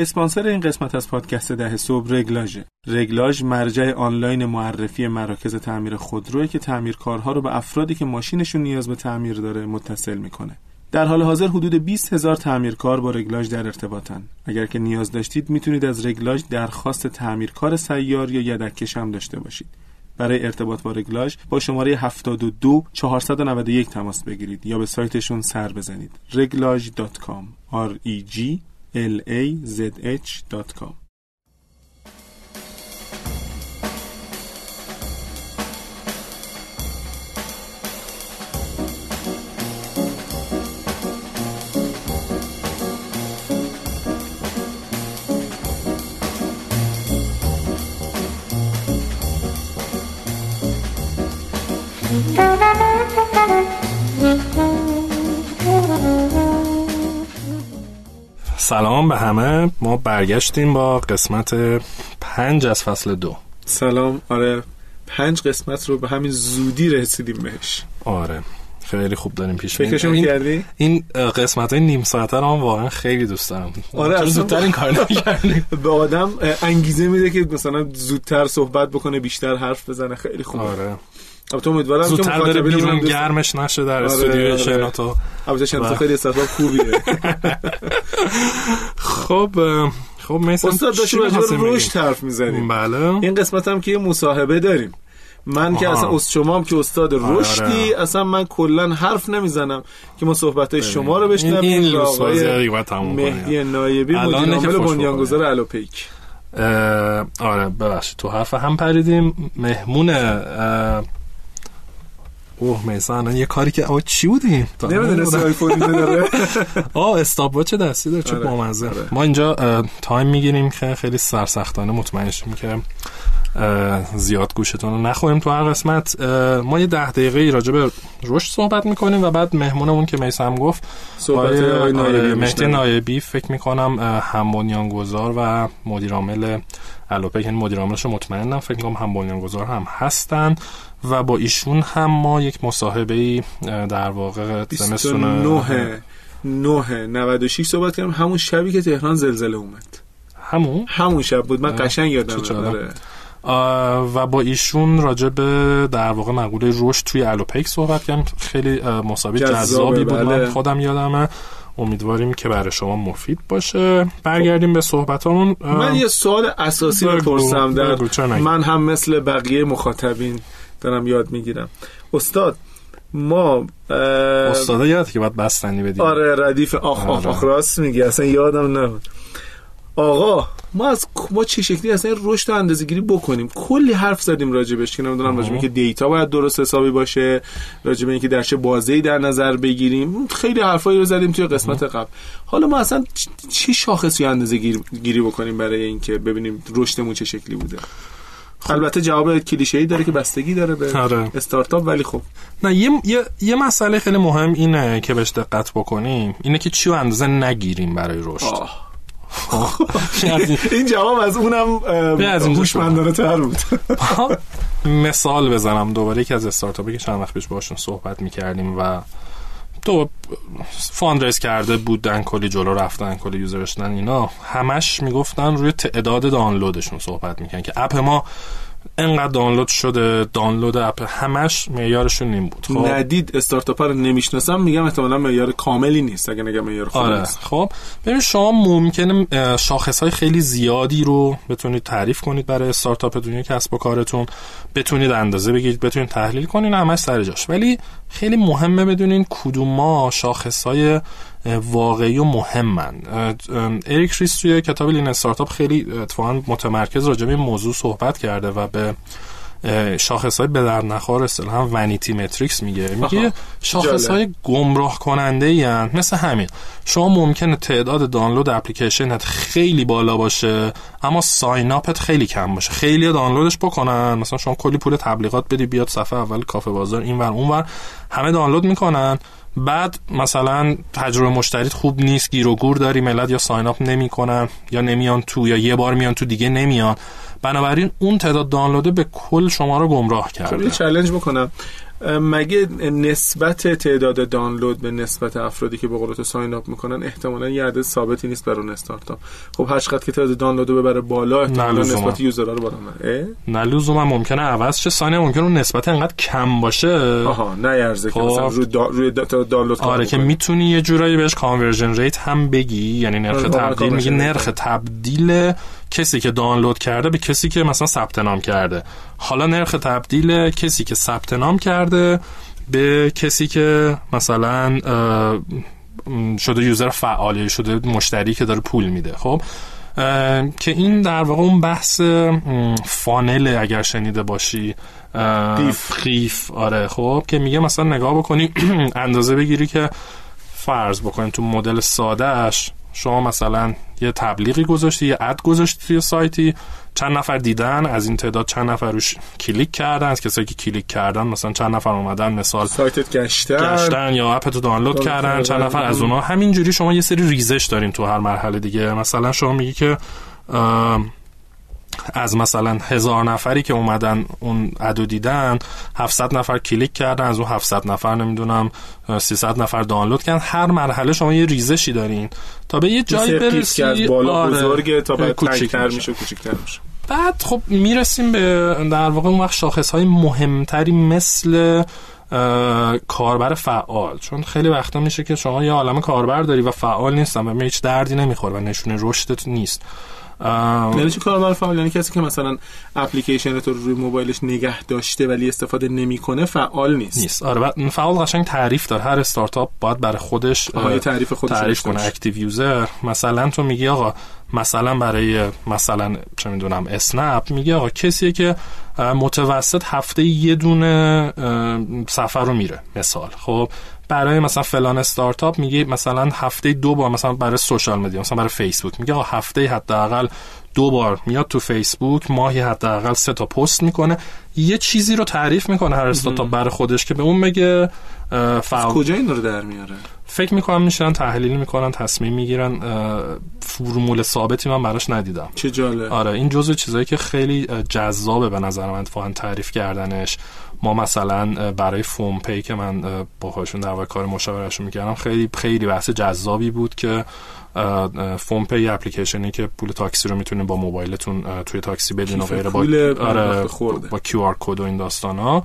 اسپانسر این قسمت از پادکست ده صبح رگلاژ. رگلاژ مرجع آنلاین معرفی مراکز تعمیر خودروی که تعمیرکارها رو به افرادی که ماشینشون نیاز به تعمیر داره متصل می‌کنه. در حال حاضر حدود 20 هزار تعمیرکار با رگلاژ در ارتباطن. اگر که نیاز داشتید می‌تونید از رگلاژ درخواست تعمیرکار سیار یا یدککش هم داشته باشید. برای ارتباط با رگلاژ با شماره 72 491 تماس بگیرید یا به سایتشون سر بزنید. reglage.com r e g l سلام به همه. ما برگشتیم با قسمت پنج از فصل دو. سلام. آره پنج قسمت رو به همین زودی رسیدیم بهش. آره. خیلی خوب داریم پیش فکرشو این, می‌کردی؟ این قسمت های نیم ساعته رو هم واقعا خیلی دوست دارم. آره چرا اصلا زودتر این کار نکردیم به آدم انگیزه میده که مثلا زودتر صحبت بکنه بیشتر حرف بزنه. خیلی خوبه. آره. البته امیدوارم که زودتر بره بیرون گرمش نشه در آره، استودیو آره. شنوتو البته شنوتو بله. خیلی استفاده خوبیه. خب خب میسم استاد داشتیم راجع رشد حرف می‌زنیم. بله. این قسمت هم که یه مصاحبه داریم. من که آها. اصلا است شما هم که استاد آره، رشدی اصلا من کلا حرف نمی‌زنم که ما صحبت های شما رو این- بشنویم این بازی آقای دیگه باید تموم کنیم. مهدی نایبی مدیر که عامل بنیانگذار الوپیک آره ببخشید تو حرف هم پریدیم. مهمون اوه میسان الان یه کاری که آه چی بودیم نمی‌دونستی آیفونی داره آه استاپ واچ دستی داره چه آره، بامزه. آره. ما اینجا تایم می‌گیریم که خیلی سرسختانه مطمئن شیم که زیاد گوشتون رو نخوریم تو هر قسمت. ما یه ده دقیقه راجع به رشد صحبت می‌کنیم و بعد مهمونمون که میسم گفت صحبت آره، مهدی. نایبی فکر می‌کنم هم بنیانگذار و مدیر عامل الوپک یعنی مدیر عاملش مطمئنم فکر می‌کنم هم بنیانگذار هم هستن. و با ایشون هم ما یک مصاحبه ای در واقع زمستون 29 9 96 صحبت کردیم همون شبی که تهران زلزله اومد. همون؟ همون شب بود. من قشنگ یادم. آره. و با ایشون راجع به در واقع مقوله رشد توی الوپیک صحبت کردیم خیلی جذابه، جذابی بود. بله. من خودم یادمه. امیدواریم که برای شما مفید باشه. برگردیم به صحبتامون. من یه سوال اساسی بپرسم در؟ من هم مثل بقیه مخاطبین دارم یاد می‌گیرم. استاد ما اه، استادا یادت که باید بستنی بدیم. آره ردیف آخ آخ آره. آخ راست میگی. اصلا یادم نبود. آقا ما از ما چه شکلی اصلا رشد و اندازه گیری بکنیم؟ کلی حرف زدیم راجبش که نمی‌دونم راجب اینکه دیتا باید درست حسابی باشه راجب اینکه در چه بازه‌ای در نظر بگیریم. خیلی حرفایی رو زدیم توی قسمت قبل. حالا ما اصلا چه شاخصی اندازه گیر- گیری بکنیم برای اینکه ببینیم رشدمون چه شکلی بوده؟ البته جواب کلیشه‌ای داره که بستگی داره به آره. استارتاپ ولی خب. نه یه, یه, یه مسئله خیلی مهم اینه که بهش دقت بکنیم. اینه که چی رو اندازه نگیریم برای رشد. یعنی این جواب از اونم هوشمندانه تر بود. مثال بزنم دوباره یکی از استارتاپی که چند وقت پیش باشون صحبت می‌کردیم و تو fund raise کرده بودن کلی جلو رفتن کلی user اینا. همش می‌گفتن روی تعداد دانلودشون صحبت می‌کنن که اپ ما انقدر دانلود شده دانلود اپ همش معیارشون این بود. خب. ندید استارتاپ رو نمی‌شناسم میگم احتمالاً معیار کاملی نیست اگه نگم معیار آره خب. ببین شما ممکنه شاخص های خیلی زیادی رو بتونید تعریف کنید برای استارتاپتون یا کسب و کارتون. بتونید اندازه بگیرید بتونید تحلیل کنید همش سر جاش. ولی خیلی مهمه بدونین کدوم ما شاخص های واقعی و مهمن. اریک ریس توی کتاب Lean Startup خیلی اتفاقا متمرکز راجع به این موضوع صحبت کرده و به شاخص های به در نخور اصطلاحا vanity metrics میگه. میگه شاخص های گمراه کننده ای مثل همین. شما ممکنه تعداد دانلود اپلیکیشنت خیلی بالا باشه اما sign up ت خیلی کم باشه. خیلی دانلودش بکنن. مثلا شما کلی پول تبلیغات بدی بیاد صفحه اول کافه بازار اینور اونور. همه دانلود می‌کنن. بعد مثلا تجربه مشتریت خوب نیست گیر و گور داری ملت یا ساین اپ نمی‌کنن یا نمیان تو یا یه بار میان تو دیگه نمیان. بنابراین اون تعداد دانلوده به کل شما رو گمراه کرده. خب چالش بکنم. مگه نسبت تعداد دانلود به نسبت افرادی که به قول تو ساین اپ می‌کنن احتمالا یه عدد ثابتی نیست برای اون استارتاپ خب هر چقدر که تعداد دانلود رو ببره بالا احتمالا نسبت یوزرها رو بالا بره نه لزوما ممکنه عوض شه. sign ممکنه اون نسبت انقدر کم باشه. آها نه ارزه خب. که مثلا روی, دا... روی دا... دانلود آره که می‌تونی یه جورایی بهش conversion rate هم بگی. یعنی نرخ آره، تبدیل. میگه نرخ تبدیل کسی که دانلود کرده به کسی که مثلا ثبت نام کرده. حالا نرخ تبدیل کسی که ثبت نام کرده به کسی که مثلا شده user فعالی شده مشتری که داره پول میده. خب که این در واقع اون بحث funnel اگر شنیده باشی قیف قیف آره. خب که میگه مثلا نگاه بکنی اندازه بگیری که فرض بکنیم تو مدل سادهش شما مثلا یه تبلیغی گذاشتی یه ad گذاشتی توی سایتی چند نفر دیدن از این تعداد چند نفر روش کلیک کردن از کسایی که کلیک کردن مثلا چند نفر اومدن مثال سایتت گشتن؟ گشتن یا اپتو دانلود کردن چند نفر از اونها همینجوری شما یه سری ریزش دارین تو هر مرحله دیگه. مثلا شما میگی که از مثلا هزار نفری که اومدن اون ادو دیدن 700 نفر کلیک کردن از اون 700 نفر نمی‌دونم 300 نفر دانلود کردن. هر مرحله شما یه ریزشی دارین. تا به یه جایی برسی از بالا آره. بزرگه تا به کوچیک‌تر میشه. کوچیک‌تر میشه. بعد خب می‌رسیم به در واقع اون وقت شاخص های مهمتری مثل کاربر فعال. چون خیلی وقتا میشه که شما یه عالم کاربر داری و فعال نیستن و هیچ دردی نمی‌خوره و نشونه رشدت نیست. یعنی چه کاربر فعال یعنی کسی که مثلا اپلیکیشن تو روی موبایلش نگه داشته ولی استفاده نمی‌کنه فعال نیست. نیست. آره فعال قشنگ تعریف داره. هر استارتاپ باید برای خودش تعریف خودش تعریف کنه. active user مثلا تو میگی آقا مثلا برای مثلا چه می‌دونم اسنپ میگه آقا کسی که متوسط هفته یه دونه سفر رو میره. مثال. خب برای مثلا فلان استارتاپ میگه مثلا هفته دو بار مثلا برای social media مثلا برای فیسبوک. میگه هفته حداقل دو بار میاد تو فیسبوک ماهی حداقل سه تا پست می‌کنه. یه چیزی رو تعریف می‌کنه هر استارتاپ برای خودش که به اون بگه فعال. کجا این رو در میاره؟ فکر می‌کنم میشن تحلیل می‌کنن تصمیم می‌گیرن فرمول ثابتی من براش ندیدم. چه جالب. آره این جزء چیزایی که خیلی جذابه به نظر من اتفاقا تعریف کردنش. ما مثلا برای فوم پی که من باهاشون در کار مشاورهشون می‌کردم خیلی خیلی بحث جذابی بود که فون پی اپلیکیشنی که پول تاکسی رو می‌تونید با موبایلتون توی تاکسی بدین و غیره با آره با QR code و این داستانا.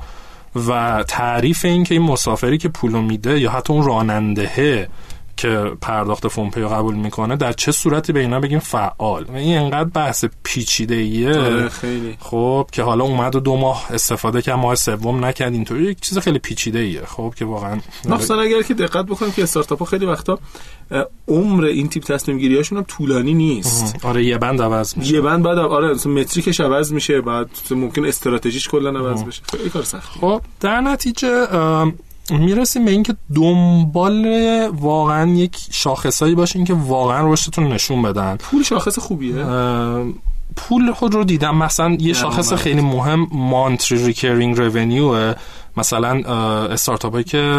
و تعریف این که این مسافری که پولو میده یا حتی اون رانندهه که پرداخت فون پی قبول می‌کنه در چه صورتی به اینا بگیم فعال؟ و این انقدر بحث پیچیده ایه آره، خیلی. خب که حالا اومد و دو ماه استفاده که ماه سوم نکرد اینطوری یک چیز خیلی پیچیده ایه خب که واقعا مثلا اگر که دقت بکنیم که استارتاپ ها خیلی وقتا عمر این تیپ تصمیم گیری هاشون هم طولانی نیست. آره یه بند عوض میشه. یه بند بعد آره مثلا metric ش عوض میشه بعد ممکن استراتژیش کلا عوض بشه. خیلی کار سخت خب در نتیجه می‌رسیم به اینکه دنبال واقعا یک شاخصایی باشین که واقعا رشدتون نشون بدن. پول شاخص خوبیه. پول خود رو دیدم. مثلا یه شاخص خیلی مهم monthly recurring revenue مثلا استارتاپ هایی که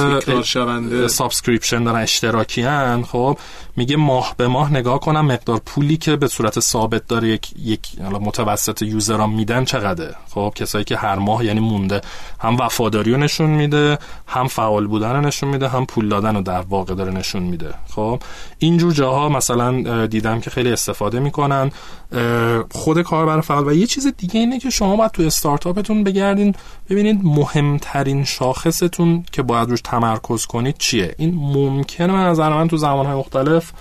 subscription دارن اشتراکی هن خب میگه ماه به ماه نگاه کنم مقدار پولی که به صورت ثابت داره یک یک متوسط user ان میدن چقدر خب کسایی که هر ماه یعنی مونده. هم وفاداری رو نشون میده هم فعال بودن رو نشون میده هم پول دادن رو در واقع داره نشون میده. خب اینجور جاها مثلا دیدم که خیلی استفاده می‌کنن. خود کاربر فعال. و یه چیز دیگه اینه که شما باید تو استارتاپتون بگردین ببینید مهمترین شاخصتون که باید روش تمرکز کنید چیه؟ این ممکنه من نظر من تو زمانهای مختلف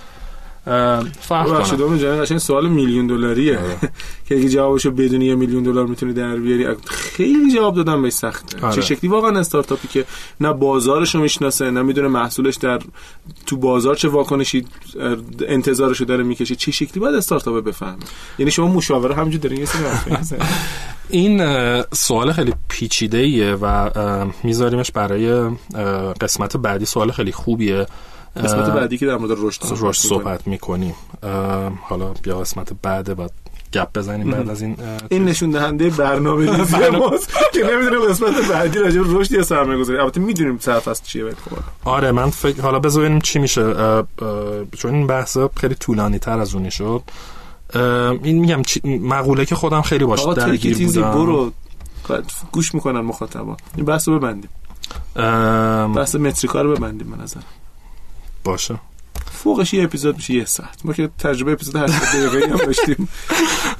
فرق کنه. این سوال میلیون دلاریه. آره. که اگه جوابشو بدونی یه میلیون دلار می‌تونی در بیاری خیلی جواب دادم به سخته. آره. چه شکلی؟ واقعا استارتاپی که نه بازارشو می‌شناسه نه می‌دونه محصولش در تو بازار چه واکنشی انتظارشو داره می‌کشه. چه شکلی باید استارتاپ بفهمه؟ یعنی شما مشاوره همینجوری دارین یه این سوال خیلی پیچیده ایه و میذاریمش برای قسمت بعدی. سوال خیلی خوبیه. قسمت بعدی که در مورد رشد رشد صحبت می‌کنیم. حالا بیا قسمت بعد بعد گپ بزنیم بعد از این این نشون دهنده برنامه ماست که نمی‌دونیم قسمت بعدی راجع به رشد یا سرمایه گذاری. البته می‌دونیم سرفصل چیه ولی خب. آره من فکر حالا ببینیم چی میشه. چون این بحث خیلی طولانی تر از اونی شد. این میگم مقوله که خودم خیلی باش درگیر بودم. برو. گوش می‌کنن مخاطبا. این بحثو ببندیم. بحث متریکا رو ببندیم به نظر. باشه. فوقش یه اپیزود میشه یه ساعت. ما که تجربه اپیزود 80 دقیقه‌ای هم داشتیم.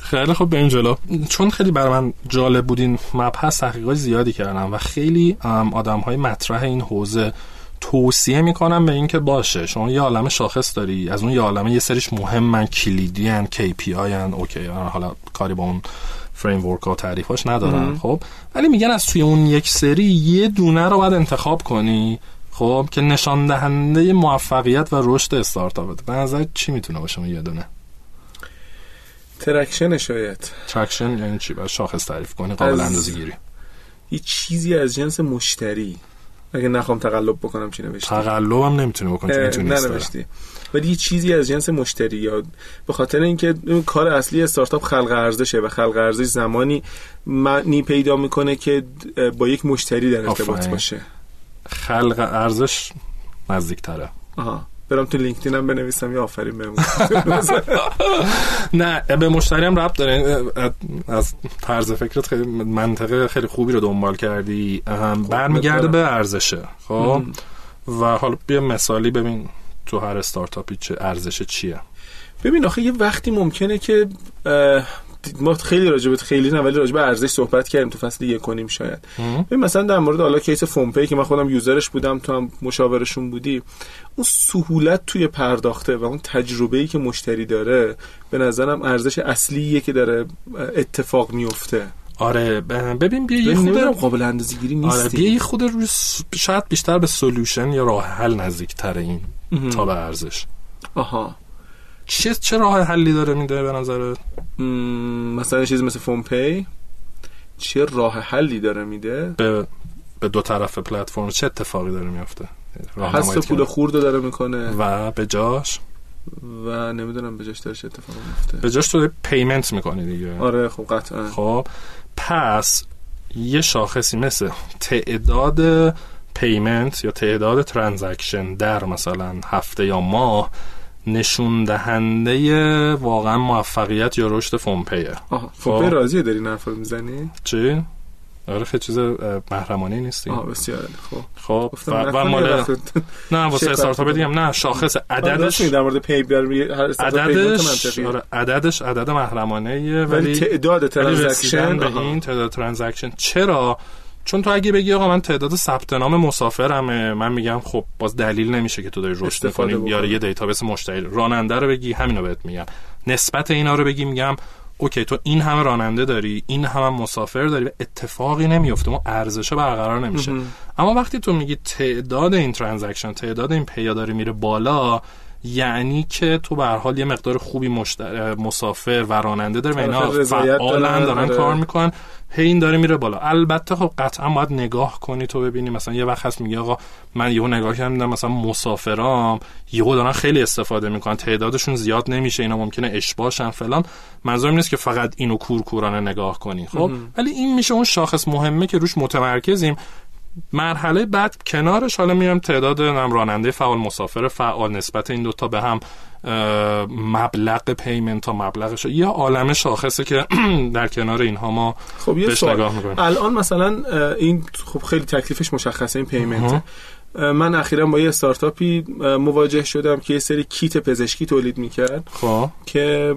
خیلی خب بریم جلو. چون خیلی برای من جالب بود این مبحث تحقیقات زیادی کردم و خیلی آدم های مطرح این حوزه توصیه می‌کنم به اینکه باشه. شما یه عالم شاخص داری از اون یه عالم یه سریش مهمن کلیدی هن KPI هن okay حالا کاری با اون framework ها و تعریفاش ندارم خب. ولی میگن از توی اون یک سری یه دونه رو باید انتخاب کنی خب که نشان دهنده موفقیت و رشد استارتاپت به نظر چی می‌تونه باشه یه دونه؟ traction شاید. traction یعنی چی؟ باید شاخص تعریف کنی قابل از- اندازه گیری. یه چیزی از جنس مشتری. اگه نخوام تقلب بکنم چی نوشتی؟ تقلب هم نمی‌تونی بکنی چون می‌تونی. ننوشتی. ولی یه چیزی از جنس مشتری یا به خاطر اینکه کار اصلی استارتاپ خلق ارزشه و خلق ارزش زمانی معنی پیدا می‌کنه که با یک مشتری در ارتباط. باشه. خلق ارزش نزدیک تره آها. برم تو لینکدین هم بنویسم یا آفرین بهم. نه به مشتری هم ربط داره. از طرز فکرت خیلی منطقه خیلی خوبی رو دنبال کردی. ام، برمیگرده به ارزشه. خب؟ و حالا بیا مثالی ببین تو هر استارتاپی چه ارزش چیه. ببین آخه یه وقتی ممکنه که ما خیلی راجبت خیلی نه ولی راجب ارزش صحبت کردیم تو فصل یک و نیم شاید. ببین مثلا در مورد حالا case فون پی که من خودم user ش بودم تو هم مشاورشون بودی اون سهولت توی پرداخته و اون تجربه ای که مشتری داره به نظرم ارزش اصلیه که داره اتفاق میفته. آره ببین بیا یه ببین، نمی‌دونم خود قابل اندازه گیری آره بیا یه خود روی شاید بیشتر به solution یا راه حل نزدیک تره این تا به ارزش. آها. چه چه راه حلی داره میده به نظرت؟ م، مثلا یه چیزی مثل فون‌پی چه راه حلی داره میده؟ به به دو طرف پلتفرم چه اتفاقی داره میفته حذف پول خورد داره می‌کنه. و به جاش؟ و نمی‌دونم به جاش داره چه اتفاقی میفته به جاش تو payment می‌کنی دیگه. آره خب قطعا. خب پس یه شاخصی مثل تعداد payment یا تعداد transaction در مثلا هفته یا ماه نشون دهنده واقعا موفقیت یا رشد فونپیه آها فونپی راضیه داری رو می‌زنی چی؟ آره خیلی چیز محرمانه نیستی آها بسیار. خب خب و, مال نه واسه استارتاپ. دیگه نه شاخص عددش در مورد پی بر عددش. آره عددش عدد محرمانه ولی تعداد transaction به. این تعداد ترانزکشن چرا چون تو اگه بگی آقا من تعداد ثبت نام مسافرمه من میگم خب باز دلیل نمیشه که تو داری رشد کنی یا. یه دیتابیس مشتری. راننده رو بگی همینو بهت میگم. نسبت اینا رو بگی میگم اوکی تو این همه راننده داری این همه مسافر داری و اتفاقی نمیفته ما ارزش برقرار نمیشه. اما وقتی تو میگی تعداد این ترانزکشن تعداد این پیا داره میره بالا یعنی که تو به حال یه مقدار خوبی مشتر... مسافر و راننده داره و اینا فعالن دارن، آره. کار می‌کنن. هی این داره میره بالا. البته خب قطعا باید نگاه کنی تو ببینی. مثلا یه وقت هست میگه آقا من یهو نگاه کردم مثلا مسافرام یهو دارن خیلی استفاده می‌کنن. تعدادشون زیاد نمیشه. اینا ممکنه اشباشن فلان. منظورم نیست که فقط اینو کورکورانه نگاه کنی خب؟ ولی این میشه اون شاخص مهمه که روش متمرکزیم. مرحله بعد کنارش حالا میام تعداد نم راننده فعال مسافر فعال نسبت این دوتا به هم مبلغ payment تا مبلغش یه عالم شاخصه که در کنار اینها ما خب یه بهش نگاه می‌کنیم. الان مثلا این خب خیلی تکلیفش مشخصه این payment. من اخیرا با یه استارتاپی مواجه شدم که یه سری کیت پزشکی تولید می‌کرد. خب. که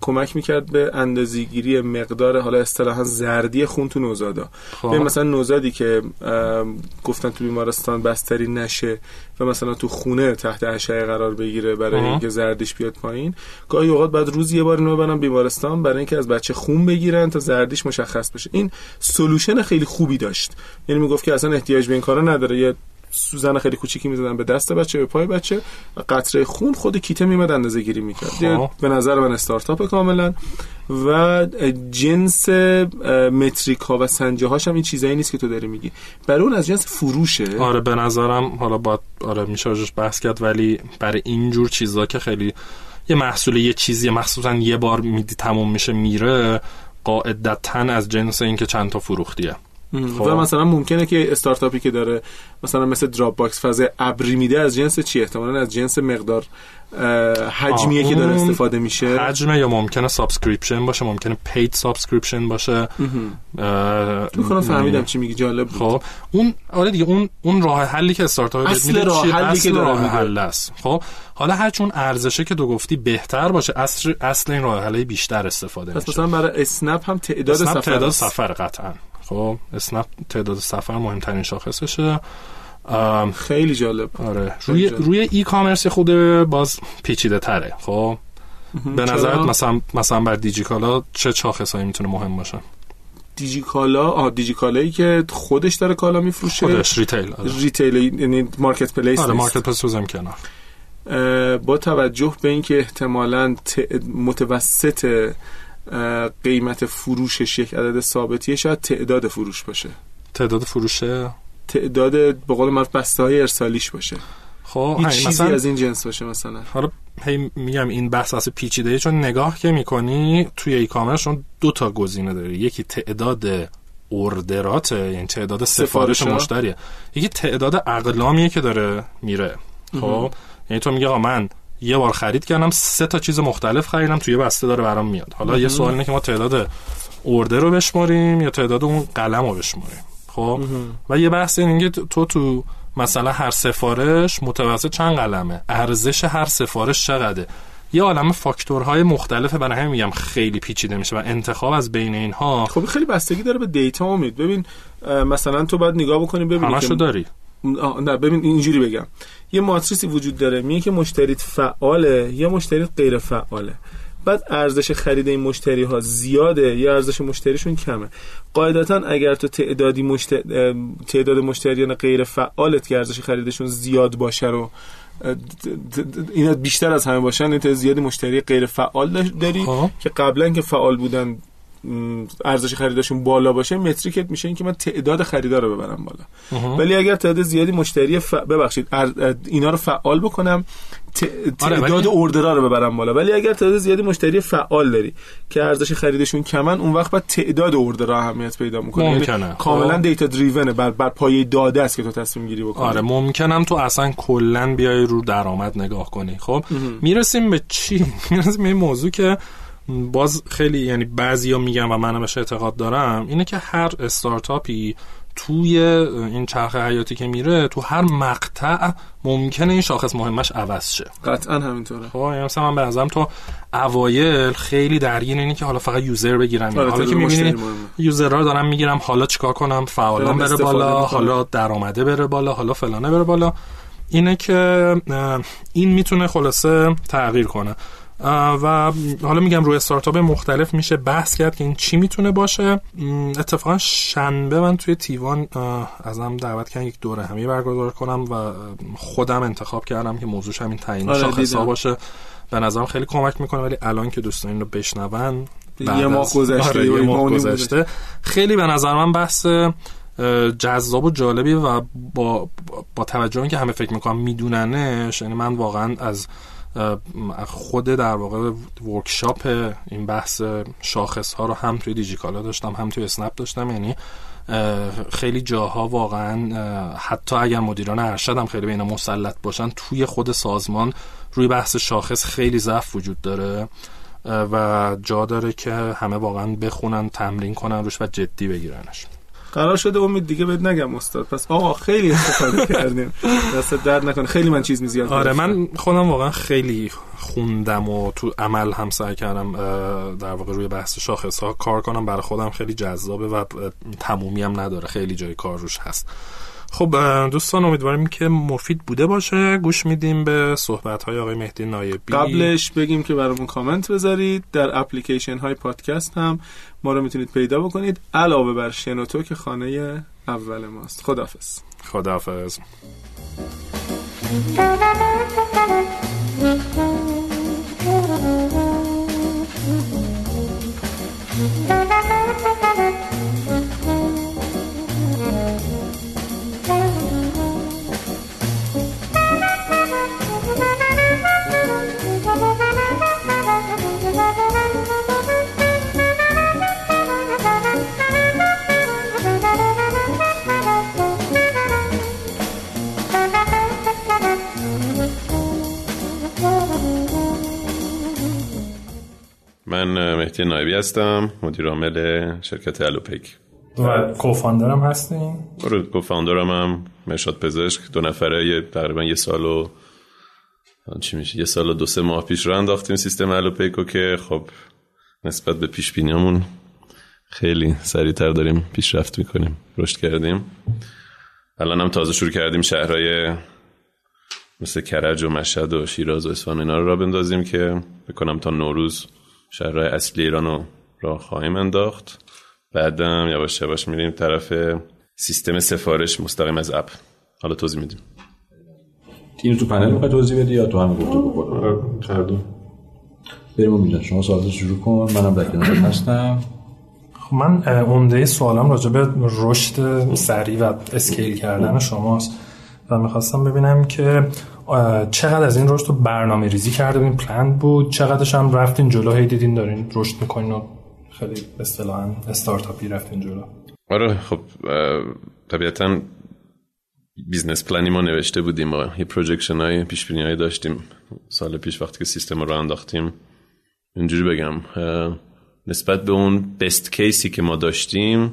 کمک می‌کرد به اندازه‌گیری مقدار حالا اصطلاحا زردی خون تو نوزادا خب. ببین مثلا نوزادی که گفتن تو بیمارستان بستری نشه و مثلا تو خونه تحت اشعه قرار بگیره برای آها. اینکه زردیش بیاد پایین گاهی اوقات بعد روز یه بار اینو ببرن بیمارستان برای اینکه از بچه خون بگیرن تا زردیش مشخص بشه. این سولوشن خیلی خوبی داشت. یعنی می‌گفت که اصلا احتیاج به این کارا نداره. یه سوزن خیلی کوچیکی می‌زدن به دست بچه به پای بچه. و قطره خون خود کیته میمد اندازه گیری می‌کرد. خب. به نظر من استارتاپ کاملا. و جنس متریک ها و سنجه هاش هم این چیزایی نیست که تو داری میگی. برای اون از جنس فروشه. آره به نظرم حالا باید آره میشه بحث کرد ولی برای اینجور چیزا که خیلی یه محصول یه چیزی مخصوصا یه بار میدی تموم میشه میره قاعدتا از جنس اینکه چند تا فروختیه. خب. و مثلا ممکنه که استارتاپی که داره مثلا مثل Dropbox فاز ابری میده از جنس چی؟ احتمالاً از جنس مقدار حجمیه که داره استفاده میشه. حجمه یا ممکنه subscription باشه ممکنه paid subscription باشه. می‌کنم فهمیدم چی میگی جالب بود. خب. اون آره دیگه اون اون راه حلی که استارتاپ اصل راه حلی که راه حل است. خب. حالا هر چون ارزشه که تو گفتی بهتر باشه اصل اصل این راه حل بیشتر استفاده پس مثلا برای اسنپ هم تعداد سفر تعداد سفر قطعا. خب اسنپ تعداد سفر مهمترین شاخصشه. خیلی جالب. آره. روی روی e-commerce خود باز پیچیده تره. خب. به نظرت مثلا مثلا بر دیجیکالا چه شاخصایی می‌تونه مهم باشه؟ دیجیکالا؟ آ دیجیکالایی که خودش داره کالا میفروشه. خودش retail آره. retail یعنی marketplace آره مارکت پلیس رو کنار. با توجه به اینکه احتمالاً متوسط قیمت فروشش یک عدد ثابتیه شاید تعداد فروش باشه. تعداد فروشه تعداد به قول معروف بسته های ارسالیش باشه. خب چیزی مثلا از این جنس باشه مثلا. حالا هی میگم این بحث اصلا پیچیده چون نگاه که می‌کنی توی ای کامرس دو تا گزینه داره یکی تعداد اوردرات یعنی تعداد سفارش مشتریه. یکی تعداد اقلامیه که داره میره. خب یعنی تو میگه من یه بار خرید کردم سه تا چیز مختلف خریدم توی بسته داره برام میاد. حالا یه سوال اینه که ما تعداد اوردر رو بشماریم یا تعداد اون قلم رو بشماریم؟ خب؟ و یه بحث اینه تو تو مثلا هر سفارش متوسط چند قلمه؟ ارزش هر سفارش چقدره؟ یه عالم فاکتورهای مختلفه برای همین میگم خیلی پیچیده میشه و انتخاب از بین اینها خب خیلی بستگی داره به دیتا امید. ببین مثلا تو باید نگاه بکنی ببین که داری. نه ببین اینجوری بگم. یه ماتریسی وجود داره میگه که مشتریت فعاله یا مشتریت غیر فعاله. بعد ارزش خرید این مشتری ها زیاده یا ارزش مشتریشون کمه؟ قاعدتا اگر تو تعدادی مشتری تعداد مشتریان غیر فعالت که ارزش خریدشون زیاد باشه رو اینا بیشتر از همه باشن این زیادی مشتری غیر فعال داری خب. که قبلا که فعال بودن ارزش خریدشون بالا باشه متریکت میشه اینکه من تعداد خریدار رو ببرم بالا. ولی اگر تعداد زیادی مشتری ف... ببخشید اینا رو فعال بکنم آره، تعداد اوردرها رو ببرم بالا. ولی اگر تعداد زیادی مشتری فعال داری که ارزش خریدشون کمن اون وقت باید تعداد اوردرها اهمیت پیدا می‌کنه یعنی کاملا دیتا دریونه بر بر پایه داده است که تو تصمیم گیری بکنی. آره ممکنم تو اصلا کلا بیای رو درآمد نگاه کنی. خب؟ می‌رسیم به چی؟ می‌رسیم به این موضوع که باز خیلی یعنی بعضیا میگن و منم بهش اعتقاد دارم اینه که هر استارتاپی توی این چرخ حیاتی که میره تو هر مقطع ممکنه این شاخص مهمش عوض شه. قطعا همینطوره. خب یعنی مثلا من به نظرم تو اوایل خیلی درگیر اینه که حالا فقط یوزر بگیرم. آره حالا که می‌بینی یوزرها دارم می‌گیرم حالا چیکار کنم فعالان بره بالا حالا درآمده بره بالا حالا فلانه بره بالا. اینه که این می‌تونه خلاصه تغییر کنه. و حالا میگم روی استارتاپ مختلف میشه بحث کرد که این چی می‌تونه باشه. اتفاقا شنبه من توی تیوان ازم دعوت کردن یک دوره همی برگزار کنم و خودم انتخاب کردم که موضوعش همین تعیین آره شاخصا باشه. به نظرم خیلی کمک می‌کنه ولی الان که دوستان این رو بشنون یه ماه گذشته آره، یه ماه گذشته. خیلی به نظر من بحث جذاب و جالبی و با با توجه که همه فکر می‌کنم میدوننش یعنی من واقعا از خود در واقع ورکشاپ این بحث شاخص ها رو هم توی دیجیکالا داشتم هم توی اسنپ داشتم. یعنی خیلی جاها واقعا حتی اگر مدیران ارشد هم خیلی به مسلط باشن توی خود سازمان روی بحث شاخص خیلی ضعف وجود داره. و جا داره که همه واقعا بخونن تمرین کنن روش و جدی بگیرنش. قرار شده امید دیگه بهت نگم استاد. پس آقا خیلی استفاده کردیم. دست درد نکنه. خیلی من چیز میزیاد آره من خودم واقعا خیلی خوندم و تو عمل هم سعی کردم در واقع روی بحث شاخص ها کار کنم. برای خودم خیلی جذابه و تمومی هم نداره. خیلی جای کار روش هست. خب دوستان امیدواریم که مفید بوده باشه. گوش میدیم به صحبت های آقای مهدی نایبی. قبلش بگیم که برامون کامنت بذارید. در اپلیکیشن های پادکست هم ما رو می‌تونید پیدا بکنید. علاوه بر شنوتو که خانه اول ماست. خدافظ خدافظ Thank you. من مهدی نایبی هستم مدیر عامل شرکت الوپیک. و کوفاندرم هستین؟ آره کوفاندرم هم مرشاد پزشک. دو نفره یه تقریبا یه سال و چی میشه؟ یه سال و دو سه ماه پیش رو انداختیم سیستم الوپیکو که خب نسبت به پیش بینیامون خیلی سریعتر داریم پیشرفت می‌کنیم. رشد کردیم. الان هم تازه شروع کردیم شهرهای مثل کرج و مشهد و شیراز و اصفهان اینا رو را بندازیم که بکنم تا نوروز شهرهای اصلی ایران رو را خواهیم انداخت. بعدم یواش یواش میریم طرف سیستم سفارش مستقیم از اپ. حالا توضیح میدیم. تیم تو پنل می‌خوای توضیح بدی یا تو هم گفته بخور کردو بریم امیدن شما سوالات شروع کن. منم در کنار هستم. خب من عمده سوالم راجع به رشد سریع و اسکیل کردن شماست و می‌خواستم ببینم که چقدر از این رشد رو برنامه ریزی کرده بودین؟ پلان بود؟ چقدرش هم رفتین جلو؟ هی دیدین دارین رشد می‌کنین و خیلی اصطلاحا استارتاپی رفتین جلو. آره خب طبیعتا business plan ی ما نوشته بودیم. و یه projection های پیش های داشتیم. سال پیش وقتی که سیستم رو انداختیم. اینجوری بگم نسبت به اون best case ی که ما داشتیم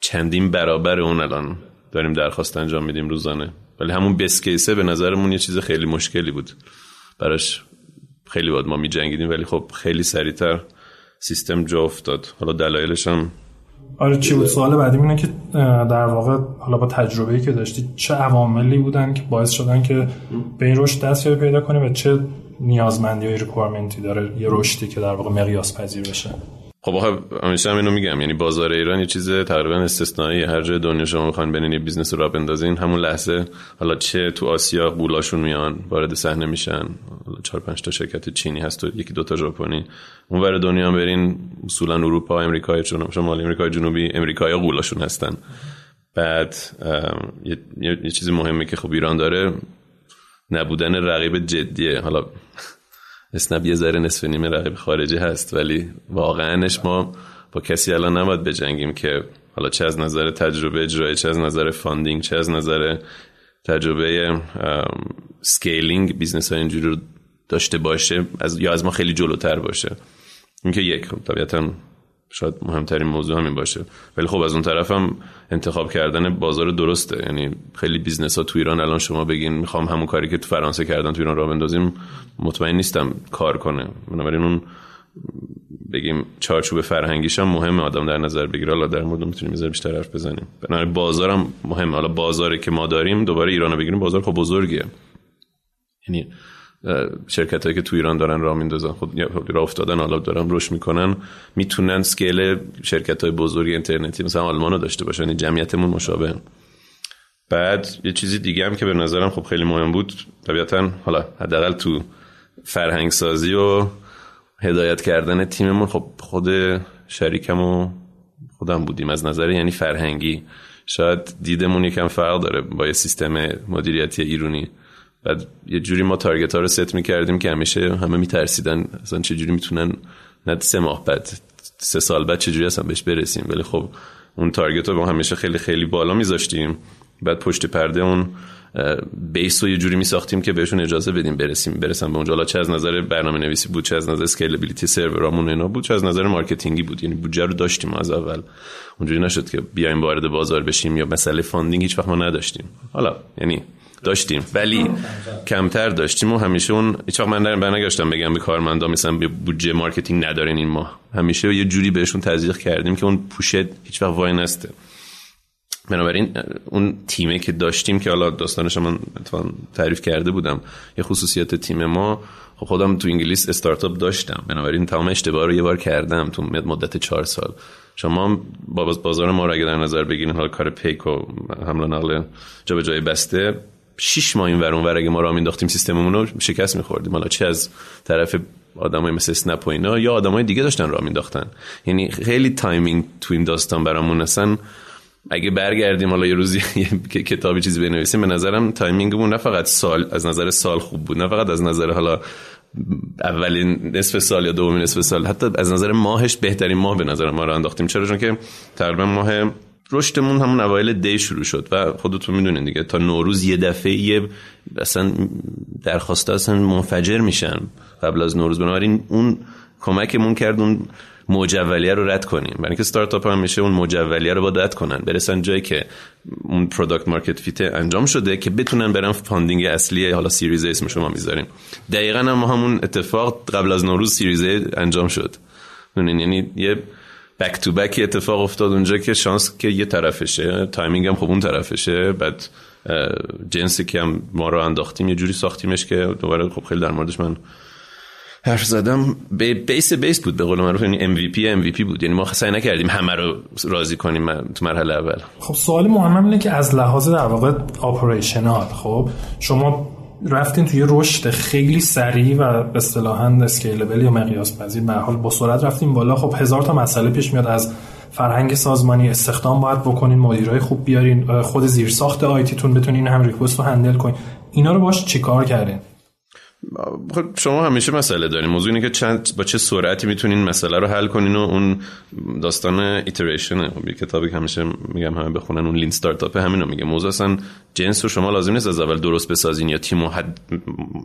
چندین برابر اون الان داریم درخواست انجام میدیم روزانه. ولی همون best case ه به نظرمون یه چیز خیلی مشکلی بود. براش خیلی باید ما می جنگیدیم ولی خب خیلی سریعتر سیستم جا افتاد. حالا دلایلش هم آره چی بود؟ سوال بعدی اینه که در واقع حالا با تجربه‌ای که داشتی چه عواملی بودن که باعث شدن که به این رشد دستیابی پیدا کنی و چه نیازمندی های requirement ی داره یه رشدی که در واقع مقیاس پذیر بشه؟ خب آخه همیشه هم اینو میگم. یعنی بازار ایران یه چیز تقریبا استثنایی. هر جای دنیا شما می‌خواین برین یه business رو بندازین همون لحظه حالا چه تو آسیا قولاشون میان وارد صحنه میشن. حالا 4 5 تا شرکت چینی هست و یکی دو تا ژاپنی. اون ور دنیا هم برین اصولا اروپا امریکای چون شمال امریکای جنوبی امریکایی قولاشون هستن. بعد یه, یه چیز مهمه که خب ایران داره نبودن رقیب جدیه. حالا اسنپ یه ذره نصف نیمه رقیب خارجی هست ولی واقعاش ما با کسی الان نباید بجنگیم که حالا چه از نظر تجربه اجرایی چه از نظر funding چه از نظر تجربه scaling business ها اینجوری رو داشته باشه از یا از ما خیلی جلوتر باشه. اینکه یک خب طبیعتا شاید مهمترین موضوع همین باشه. ولی خب از اون طرف هم انتخاب کردن بازار درسته. یعنی خیلی business ها تو ایران الان شما بگین می‌خوام همون کاری که تو فرانسه کردن تو ایران را بندازیم مطمئن نیستم کار کنه. بنابراین اون بگیم چارچوب فرهنگیش هم مهمه. آدم در نظر بگیره حالا در مورد می‌تونیم می‌ذاره بیشتر حرف بزنیم. بنابراین بازارم مهمه. حالا بازاری که ما داریم دوباره ایران رو بگیریم بازار خب بزرگیه. یعنی شرکت هایی که تو ایران دارن راه میندازن. خود خب راه افتادن حالا دارن رشد می‌کنن. می‌تونن سکیل شرکت های بزرگ اینترنتی مثلا آلمان رو داشته باشن. یعنی جمعیتمون مشابه بعد یه چیزی دیگه هم که به نظرم خب خیلی مهم بود طبیعتا حالا حداقل تو فرهنگ سازی و هدایت کردن تیممون خب خود شریکم خودم بودیم. از نظر یعنی فرهنگی. شاید دیدمون یکم فرق داره با یه سیستم مدیریتی ایرونی. بعد یه جوری ما تارگت ها رو ست می‌کردیم که همیشه همه میترسیدن. اصلا چه جوری می‌تونن؟ نه سه ماه بعد. سه سال بعد چه جوری اصلا بهش برسیم؟ ولی خب اون تارگت رو همیشه خیلی خیلی بالا میذاشتیم. بعد پشت پرده اون base رو یه جوری میساختیم که بهشون اجازه بدیم برسیم. برسن به اونجا. چه از نظر برنامه نویسی بود چه از نظر scalability سرورامون اینا بود چه از نظر marketing ی بود. یعنی بودجه رو داشتیم از اول. اونجوری نشد که بیایم وارد بازار بشیم یا مسئله funding هیچ وقت ما نداشتیم. حالا یعنی داشتیم. ولی کمتر داشتیم و همیشه اون هیچ من برنگشتم بگم به کارمندا مثلا بودجه marketing ندارین این ما همیشه یه جوری بهشون تزریق کردیم که اون push ت هیچ وقت وای نسته. بنابراین اون تیمه که داشتیم که حالا داستانش من تعریف کرده بودم یه خصوصیت تیم ما خب خودم تو انگلیس استارتاپ داشتم. بنابراین تمام اشتباه رو یه بار کردم تو مدت چهار سال. شما با بازار ما رو اگه در نظر بگیرین حالا کار پیک و حمل نقل جا به جای بسته شش ماه این ور ور اگه ما راه مینداختیم سیستممون رو شکست میخوردیم. حالا چه از طرف آدمای مثل اسنپ و اینا یا آدمای دیگه داشتن راه مینداختن یعنی خیلی timing تو این داستان برامون اصلا اگه برگردیم حالا یه روزی کتابی چیزی بنویسیم به نظرم timing مون نه فقط سال از نظر سال خوب بود نه فقط از نظر حالا اولین نصف سال یا دومین نصف سال حتی از نظر ماهش بهترین ماه به نظر ما رو انداختیم. چرا؟ چون که تقریبا ماه رشدمون همون اوایل دی شروع شد و خودتون می‌دونین دیگه تا نوروز یه دفعه یه اصلا درخواست اصلا منفجر میشن قبل از نوروز. بنابراین اون کمکمون کرد اون مجولیه رو رد کنیم. برای اینکه استارتاپ هم میشه اون مجولیه رو با رد کنن. برسن جایی که اون product market fit انجام شده که بتونن برن funding اصلی حالا series A اسم شما می‌ذاریم. دقیقا هم همون اتفاق قبل از نوروز series A انجام شد. یعنی یه back to back اتفاق افتاد اونجا که شانس که یه طرفشه timing هم خب اون طرفشه بعد جنسی که هم ما رو انداختیم یه جوری ساختیمش که دوباره خب خیلی در موردش من حرف زدم. به basic basic بود به قول معروف یعنی MVP MVP بود. یعنی ما سعی نکردیم همه رو راضی کنیم تو مرحله اول. خب سوال مهم اینه که از لحاظ در واقع operational خب شما رفتین توی رشد خیلی سریع و اصطلاحا scalable یا مقیاس پذیر به حال با سرعت رفتیم بالا. خب هزار تا مسئله پیش میاد. از فرهنگ سازمانی استخدام باید بکنین مدیرای خوب بیارین خود زیرساخت IT تون بتونین هم request رو هندل کنین. اینا رو باش چیکار کردین؟ شما همیشه مسئله دارین. موضوع اینه که چند با چه سرعتی می‌تونین مسئله رو حل کنین و اون داستان iteration خب یه کتابی که همیشه میگم همه بخونن اون Lean Startup همینو میگه. موضوع اصلا جنس رو شما لازم نیست از اول درست بسازین یا تیمو حد...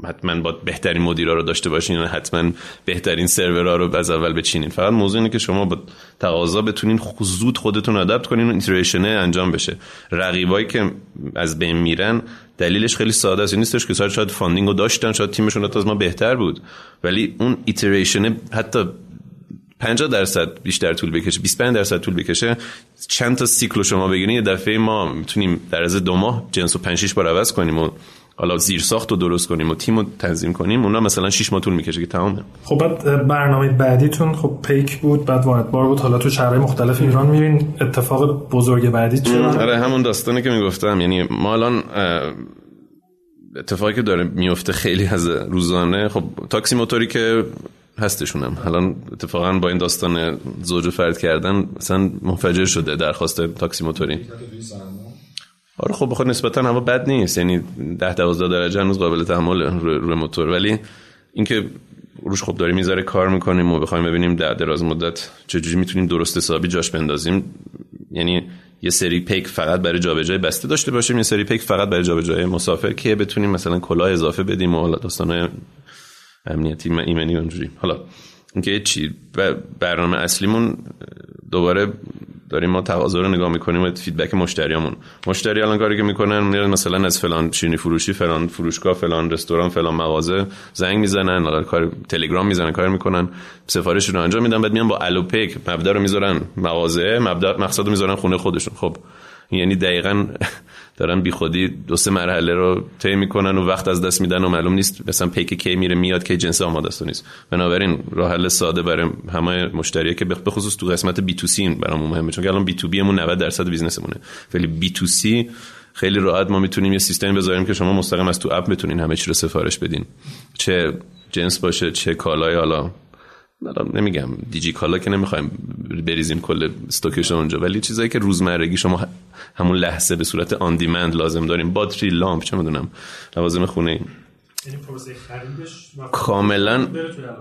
حتما با بهترین مدیرا رو داشته باشین یا حتما بهترین سرورها رو از اول بچینین. فقط موضوع اینه که شما با تقاضا بتونین زود خودتون adapt کنین و iteration انجام بشه. رقیبایی که از بین میرن دلیلش خیلی ساده است. نیستش که شاید funding رو داشتن شاید تیمشون از ما بهتر بود. ولی اون iteration حتی 50 درصد بیشتر طول بکشه 25 درصد طول بکشه چند تا cycle شما بگیرین یه دفعه ما می‌تونیم در از دو ماه جنس رو 5 6 بار عوض کنیم و حالا زیر ساخت رو درست کنیم و تیم رو تنظیم کنیم اونا مثلا 6 ماه طول می‌کشه که تمامه خب بعد برنامه بعدیتون خب پیک بود بعد وارد بار بود. حالا تو شهرهای مختلف ایران میرین اتفاق بزرگ بعدی چیه آره همون داستانی که می‌گفتم. یعنی ما الان اتفاقی که داره میفته خیلی از روزانه خب تاکسی موتوری که هستشونم. الان اتفاقا با این داستان زوج فرد کردن مثلا منفجر شده درخواست تاکسی موتوری آره خب بخواد نسبتا هوا بد نیست. یعنی 10 12 درجه هنوز قابل تحمل روی موتور. ولی اینکه روش خوب داریم می‌ذاره کار می‌کنیم و بخوایم ببینیم در دراز مدت چجوری می‌تونیم درست حسابی جاش بندازیم. یعنی یه سری پیک فقط برای جابجایی بسته داشته باشیم یه سری پیک فقط برای جابجایی مسافر که بتونیم مثلا کلاه اضافه بدیم و حالا داستانای امنیتی ایمنی اونجوری. حالا اینکه چی برنامه اصلیمون دوباره داریم ما تقاضا رو نگاه می‌کنیم و فیدبک مشتریامون. مشتری الان کاری که می‌کنن میرن مثلا از فلان شیرینی فروشی فلان فروشگاه فلان رستوران فلان مغازه زنگ می‌زنن کار تلگرام می‌زنن کار می‌کنن سفارش رو انجام میدن بعد میان با الوپیک مبدا رو می‌ذارن مغازه مبدا مقصد می‌ذارن خونه خودشون. خب یعنی دقیقا دارن بیخودی دو سه مرحله رو طی می‌کنن و وقت از دست میدن و معلوم نیست مثلا پیک کی میره میاد که جنس آماده است نیست. بنابراین راه حل ساده برای همه مشتری که به خصوص تو قسمت B to C برامون مهمه چون الان B to B مون 90 درصد business مونه. ولی B to C خیلی راحت ما می‌تونیم یه سیستمی بذاریم که شما مستقیم از تو اپ بتونین همه چی رو سفارش بدین. چه جنس باشه چه کالای حالا نمیگم دیجی کالا که نمی‌خوایم بریزیم کل stock ش اونجا ولی چیزایی که روزمرگی شما همون لحظه به صورت on demand لازم داریم. باتری لامپ چه می‌دونم لوازم خونه این یعنی کاملا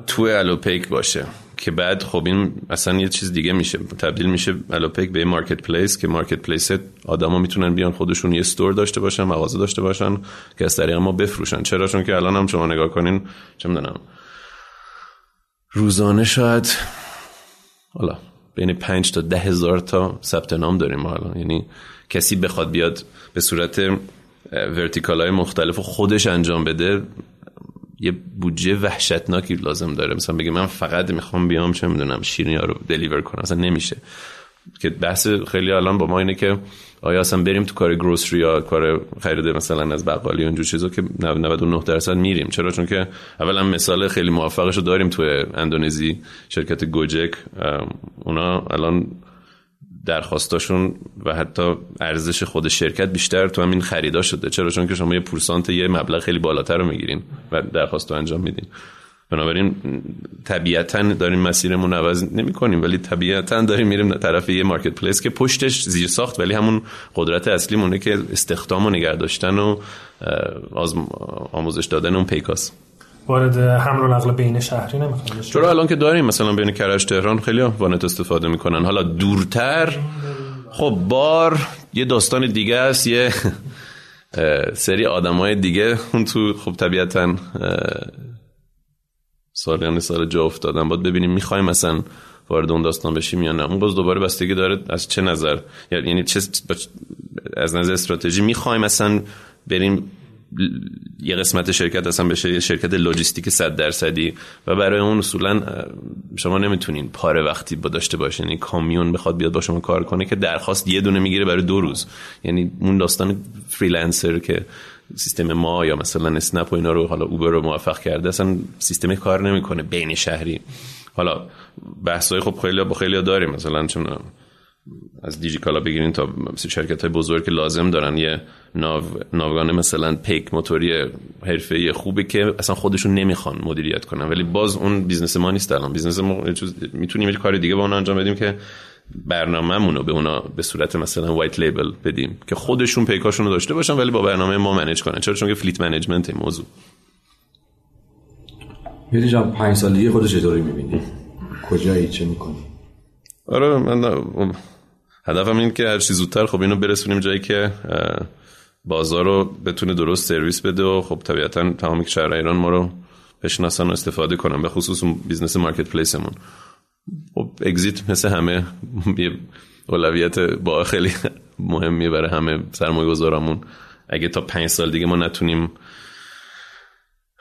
تو الوپیک باشه. که بعد خب این اصلا یه چیز دیگه میشه. تبدیل میشه الوپیک به marketplace که marketplace آدما می‌تونن بیان خودشون یه store داشته باشن مغازه داشته باشن که از طریق ما بفروشن. چرا؟ چون که الان هم شما نگاه کنین چه می‌دونم روزانه شاید حالا بین پنج تا ده هزار تا ثبت نام داریم ما الان. یعنی کسی بخواد بیاد به صورت ورتیکال های مختلف خودش انجام بده یه بودجه وحشتناکی لازم داره. مثلا بگه من فقط می‌خوام بیام چه می‌دونم شیرینی رو دلیور کنم. اصلا نمیشه. که بحث خیلی الان با ما اینه که آیا اصلا بریم تو کار گروسری یا کار خرید مثلا از بقالی اونجور چیزا که 99 درصد میریم؟ چرا؟ چون که اولا مثال خیلی موفقش رو داریم تو اندونزی شرکت گوجک اونا الان درخواستاشون و حتی ارزش خود شرکت بیشتر تو همین خریدا شده. چرا؟ چون که شما یه پورسانت یه مبلغ خیلی بالاتر رو می‌گیرین و درخواست رو انجام میدین. بنابراین طبیعتا داریم مسیرمون عوض نمی کنیم ولی طبیعتا داریم میریم طرف یه مارکت پلیس که پشتش زیر ساخت ولی همون قدرت اصلی مونه که استخدام و نگه داشتن و آموزش دادن اون پیکاس. وارد حمل و نقل بین شهری نمی‌خوام. چرا الان که داریم مثلا بین کرج تهران خیلی وانت استفاده می‌کنن. حالا دورتر خب بار یه داستان دیگه است یه سری آدمای دیگه اون تو خب طبیعتا سالیان سال جا افتادن. باید ببینیم می‌خوایم مثلا وارد اون داستان بشیم یا نه. اون باز دوباره بستگی داره از چه نظر. یعنی چه از نظر استراتژی می‌خوایم مثلا بریم یه قسمت شرکت اصلا بشه یه شرکت لوجستیک 100 درصدی. و برای اون اصولا شما نمی‌تونین پاره وقتی با داشته باشین. یعنی کامیون بخواد بیاد با شما کار کنه که درخواست یه دونه می‌گیره برای دو روز. یعنی اون داستان freelancer که سیستم ما یا مثلا اسنپ و اینا رو حالا اوبر رو موفق کرده اصلا سیستم کار نمی‌کنه بین شهری. حالا بحثای خب خیلی با خیلی داریم مثلا چون از دیجیکالا بگیرین تا شرکت های بزرگ که لازم دارن. یه ناو ناوگان مثلا پیک موتوری حرفه‌ای خوبه که اصلا خودشون نمی‌خوان مدیریت کنن. ولی باز اون business ما نیست الان. business ما می‌تونیم یه کار دیگه با اون انجام بدیم که برنامه‌مون رو به اونا به صورت مثلا white label بدیم که خودشون پیکاشون رو داشته باشن ولی با برنامه ما manage کنن. چرا؟ چون که fleet management این موضوع. میری جان پنج سال دیگه خودش چطوری می‌بینی کجایی؟ چه می‌کنی آره من هدفم این که هر چیز زودتر خب اینو برسونیم جایی که بازار رو بتونه درست سرویس بده و خب طبیعتا تمام شهر ایران ما رو بشناسن و استفاده کنن به خصوص business marketplace مون خب exit مثل همه یه اولویت با خیلی مهمیه برای همه سرمایه گذارامون اگه تا پنج سال دیگه ما نتونیم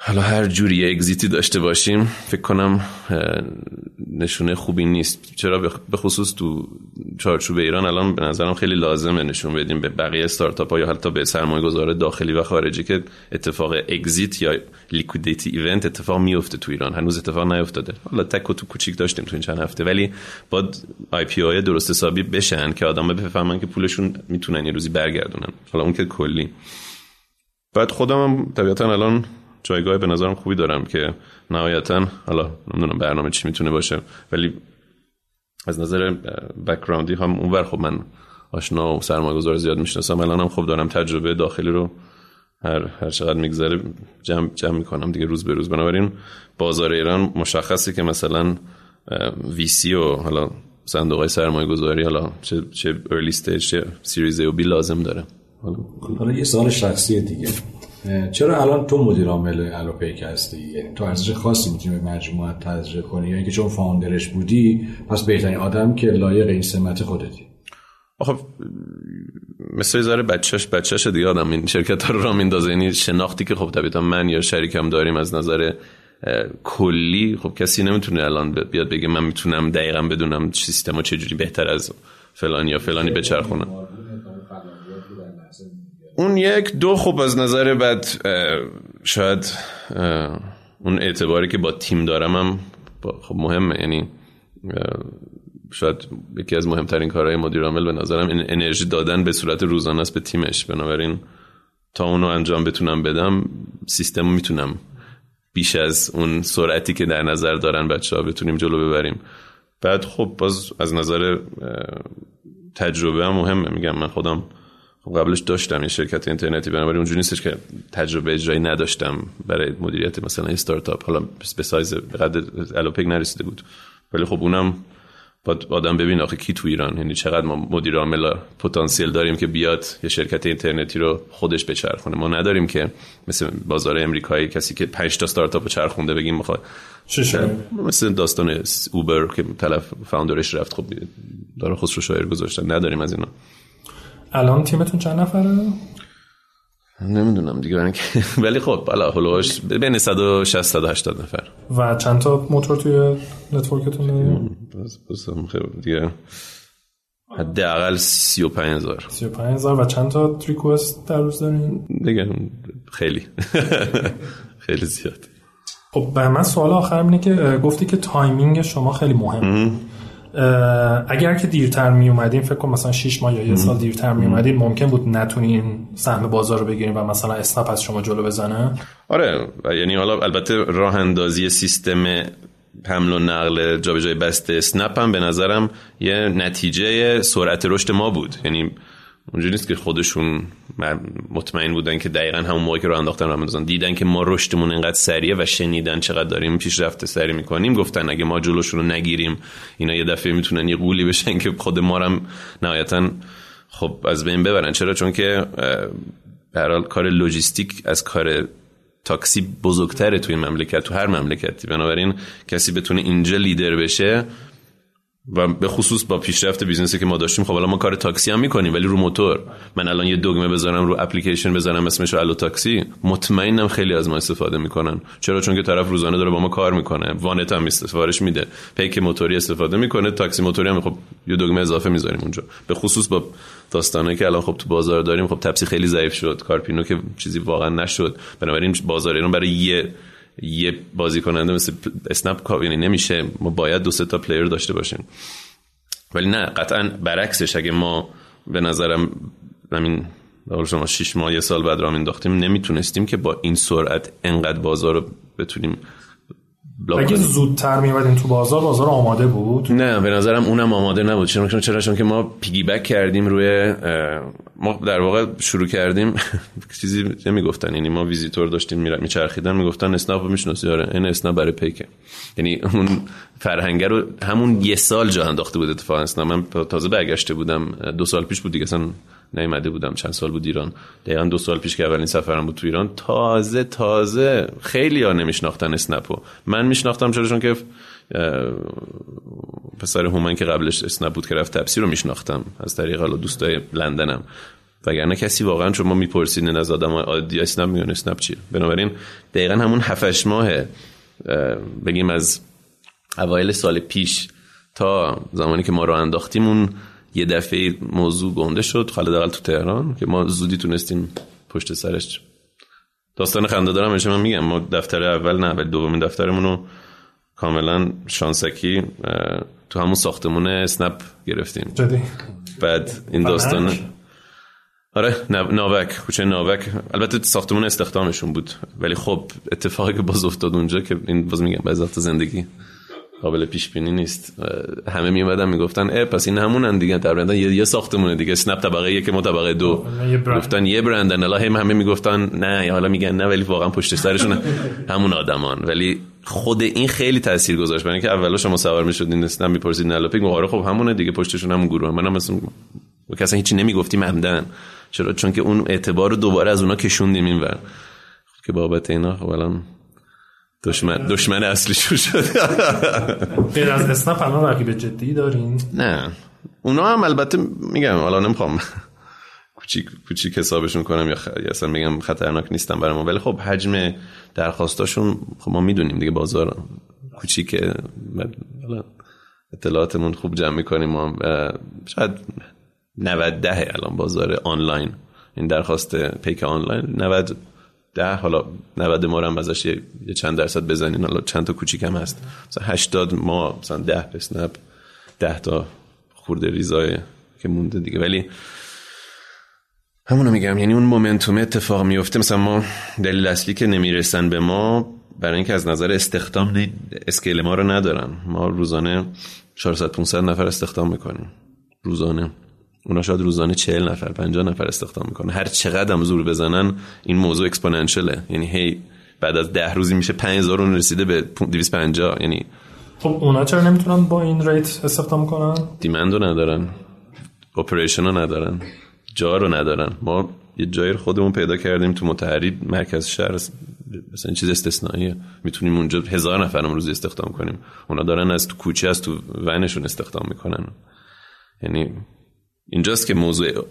حالا هر جوری exit ی داشته باشیم فکر کنم نشونه خوبی نیست. چرا؟ به خصوص تو چارچوب ایران الان به نظرم خیلی لازمه نشون بدیم به بقیه استارتاپ ها یا حتی به سرمایه گذار داخلی و خارجی که اتفاق exit یا liquidity event اتفاق میفته تو ایران. هنوز اتفاق نیفتاده. حالا تک و توک کوچیک داشتیم تو این چند هفته. ولی باید IPO یی درست حسابی بشن که آدم بفهمن که پولشون می‌تونن یه روزی برگردونن. حالا اون که کلی. بعد خودم طبیعتا الان جایگاه به نظرم خوبی دارم که نهایتا حالا نمی‌دونم برنامه چی می‌تونه باشه ولی از نظر background ی هم اونور خب من آشنا و سرمایه گذار زیاد می‌شناسم. الان هم خب دارم تجربه داخلی رو هر, هر چقدر میگذره جمع, جمع می‌کنم دیگه روز به روز. بنابراین بازار ایران مشخصه که مثلا VC و حالا صندوق های سرمایه گذاری حالا چه, چه early stage چه series A و B لازم داره. حالا یه سوال شخصی دیگه. چرا الان تو مدیر عامل الوپیک هستی یعنی تو ارزش خاصی می‌تونی به مجموعه تزریق کنی؟ یعنی که چون فاوندرش بودی پس بهترین آدم که لایق این سمت خودتی. خب مثل ذره بچهش بچهش دیگه آدم. این شرکت ها رو را میندازه. یعنی شناختی که خب طبیعتا من یا شریکم داریم از نظر کلی خب کسی نمی‌تونه الان بیاد بگه من می‌تونم دقیقا بدونم سیستما چجوری بهتر از فلانی یا فلانی بچرخونم. اون یک دو خب از نظر بعد شاید اون اعتباری که با تیم دارم هم خب مهمه. یعنی شاید یکی از مهمترین کارهای مدیر عامل به نظرم این انرژی دادن به صورت روزانه است به تیمش. بنابراین تا اونو انجام بتونم بدم سیستم می‌تونم بیش از اون سرعتی که در نظر دارن بچه ها بتونیم جلو ببریم. بعد خب باز از نظر تجربه هم مهمه. میگم من خودم خب قبلش داشتم این شرکت اینترنتی بنابراین اونجوری نیستش که تجربه اجرایی نداشتم برای مدیریت مثلا استارتاپ حالا به سایز به قد الوپک نرسیده بود. ولی خب اونم باید آدم ببین آخه کی تو ایران. یعنی چقدر ما مدیر عامل پتانسیل داریم که بیاد یه شرکت اینترنتی رو خودش بچرخونه. ما نداریم که مثل بازار امریکایی کسی که 5 تا استارتاپ چرخونده بگیم می‌خواد. مثل داستان اوبر که طرف فاوندرش رفت. خب داره خسرو شاعر گذاشتن. نداریم از اینا. الان تیمتون چند نفره؟ نمی‌دونم دیگه ولی خب بالا هلوش بین 160 180 نفر. و چند تا موتور توی نتورکتون داریم؟ بس دیگه حداقل 35000 35000 و چند تا ریکوست در روز دارین؟ دیگه خیلی. خیلی زیاد. خب به من سوال آخر اینه که گفتی که timing شما خیلی مهمه. اگر که دیرتر می اومدین فکر کنم مثلا 6 ماه یا یه سال دیرتر می اومدین ممکن بود نتونین سهم بازار رو بگیرین و مثلا اسنپ از شما جلو بزنه؟ آره یعنی حالا البته راه اندازی سیستم حمل و نقل جابجایی بسته اسنپ هم به نظرم یه نتیجه سرعت رشد ما بود. یعنی اونجوری نیست که خودشون مطمئن بودن که دقیقا همون موقع که رو انداختن رو دیدن که ما رشدمون اینقدر سریعه و شنیدن چقدر داریم پیشرفت سری می‌کنیم گفتن اگه ما جلوشون رو نگیریم اینا یه دفعه می‌تونن یه قولی بشن که خود ما هم نهایتا خب از بین ببرن. چرا؟ چون که به کار لوجیستیک از کار تاکسی بزرگتره توی مملکت تو هر مملکتی. بنابراین کسی بتونه اینجا لیدر بشه و به خصوص با پیشرفت business ی که ما داشتیم خب الان ما کار تاکسی هم می‌کنیم ولی رو موتور. من الان یه دگمه بذارم رو اپلیکیشن بذارم اسمش الو تاکسی. مطمئنم خیلی از ما استفاده می‌کنن. چرا؟ چون که طرف روزانه داره با ما کار می‌کنه. وانت هم استفادهش میده. پیک موتوری استفاده می‌کنه تاکسی موتوری هم. خب یه دگمه اضافه می‌ذاریم اونجا. به خصوص با داستانه که الان خب تو بازار داریم خب تپسی خیلی ضعیف شد. کارپینو که چیزی واقعا نشد. بنابراین بازار ایران برای یه یه بازی کننده مثل اسنپ یعنی نمیشه. ما باید دو تا پلیر داشته باشیم. ولی نه قطعا برعکسش. اگه ما به نظرم همین شما شیش ماه یه سال بعد را انداختیم نمی‌تونستیم که با این سرعت انقدر بازار رو بتونیم اگه زودتر میومدین تو بازار بازار آماده بود؟ نه به نظرم اونم آماده نبود. چرا؟ چرا؟ چون که ما پیگی بک کردیم روی ما در واقع شروع کردیم. چیزی نمی‌گفتن. یعنی ما ویزیتور داشتیم میچرخیدن می‌گفتن اسنپ رو می‌شناسی. آره این اسنپ برای پیکه. یعنی اون فرهنگه رو همون یه سال جا انداخته بود اتفاقا اسنپ من تازه برگشته بودم دو سال پیش بود دیگه. اصلا نیومده بودم. چند سال بود ایران. دقیقا دو سال پیش که اولین سفرم بود تو ایران. تازه تازه خیلی ها نمیشناختن اسنپو من میشناختم چرا؟ که پسر هومن که قبلش اسنپ بود که رفت تپسی رو میشناختم. از طریق حالا دوستای لندنم. وگرنه کسی واقعا شما می‌پرسید از آدم عادی اسنپ میگن اسنپ چیه. بنابراین دقیقا همون 7 ماه بگیم از اوایل سال پیش تا زمانی که ما رو انداختیم اون یه دفعه موضوع گنده شد خاله تو تهران که ما زودی تونستیم پشت سرش داستان خنده دارم. من میگم ما دفتر اول نه ولی دومین دفترمون رو کاملا شانسکی تو همون ساختمون اسنپ گرفتیم. جدی؟ بعد این داستان آره ناوک کوچه ناوک. البته ساختمون استخدامشون بود ولی خب اتفاقی که باز افتاد اونجا که این باز میگم بعضی زندگی. قابل پیش بینی نیست همه می اومدن می‌گفتن اه پس این همونن دیگه. در یه, یه ساختمونه دیگه. اسنپ طبقه یک ما طبقه دو. گفتن یه برندن الله هم همه می‌گفتن نه حالا میگن نه ولی واقعا پشت سرشون همون آدمان. ولی خود این خیلی تاثیر گذاشت. برای اینکه اولا شما سوار می‌شدین اسنپ می‌پرسید نلاپیک آره خب همونه دیگه پشتشون همون گروه. منم مثلا کسا هیچی نمی‌گفتیم عمدن چرا؟ چون که اون اعتبار رو دوباره از اونا کشوندیم اینور. که بابت اینا خب الان دشمن دشمن اصلی شو شد غیر از اسنپ الان به جدی دارین. نه. اونا هم البته میگم حالا نمی‌خوام کوچیک کوچیک حسابشون کنم یا, خ... یا اصلا میگم خطرناک نیستم برای ما ولی خب حجم درخواستاشون خب ما می‌دونیم دیگه بازار کوچیک اطلاعاتمون خوب جمع می‌کنیم ما. شاید 90 ده الان بازار آنلاین. این درخواست پیک آنلاین 90 ده حالا 90 ما هم ازش یه چند درصد بزنین حالا چند تا کوچیک هم هست. مثلا 80 ما مثلا 10 اسنپ 10 تا خورده ریزای که مونده دیگه. ولی همونو میگم یعنی اون مومنتوم اتفاق میفته. مثلا ما دلیل اصلی که نمی‌رسن به ما برای اینکه از نظر استخدام scale ما رو ندارن. ما روزانه 400 500 نفر استخدام می‌کنیم. روزانه. اونا شاید روزانه 40 نفر 50 نفر استخدام می‌کنه هر چقدر هم زور بزنن این موضوع exponential ه یعنی هی بعد از 10 روزی میشه 5000 اون رسیده به 250 یعنی خب اونا چرا نمی‌تونن با این rate استخدام کنن؟ demand رو ندارن. operation رو ندارن. جا رو ندارن. ما یه جای خودمون پیدا کردیم تو متحری مرکز شهر مثلا این چیز استثنائیه. می‌تونیم اونجا هزار نفر روزی استخدام کنیم. اونا دارن از تو کوچه از تو ونشون استخدام می‌کنن. یعنی اینجاست که موضوع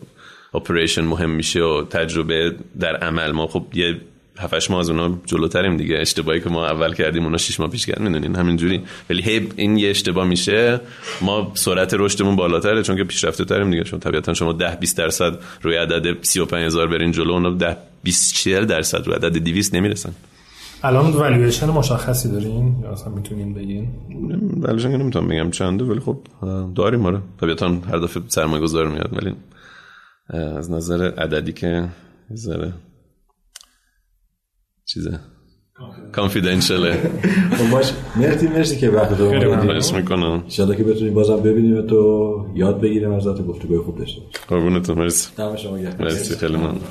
اپریشن مهم میشه و تجربه در عمل. ما خب یه هفتش ماه از اونا جلوتریم دیگه. اشتباهی که ما اول کردیم اونا شش ماه پیش کردیم می‌دونین؟ همینجوری. ولی هی این یه اشتباه میشه. ما سرعت رشدمون بالاتره چون که پیشرفته تریم دیگه. چون طبیعتا شما 10 20 درصد روی عدد 35 هزار برین جلو اونا 10 20 40 درصد روی عدد 200 نمی‌رسن. الان والویشن مشخصی دارین؟ یا اصلا می‌تونین بگین؟ والویشن نمی‌تونم بگم چنده ولی خب داریم آره. طبیعتا هر دفعه سرمایه گذار میاد ولی از نظر عددی که ذره چیزه. کانفیدنشله خب باش. مرسی مرسی که وقت رو مرسی می‌کنم. انشالله که بتونیم بازم ببینیم تو یاد بگیریم از ذات گفتگوی خوب داشته قربونتون مرسی. دم شما گرم. مرسی. خیلی ممنون.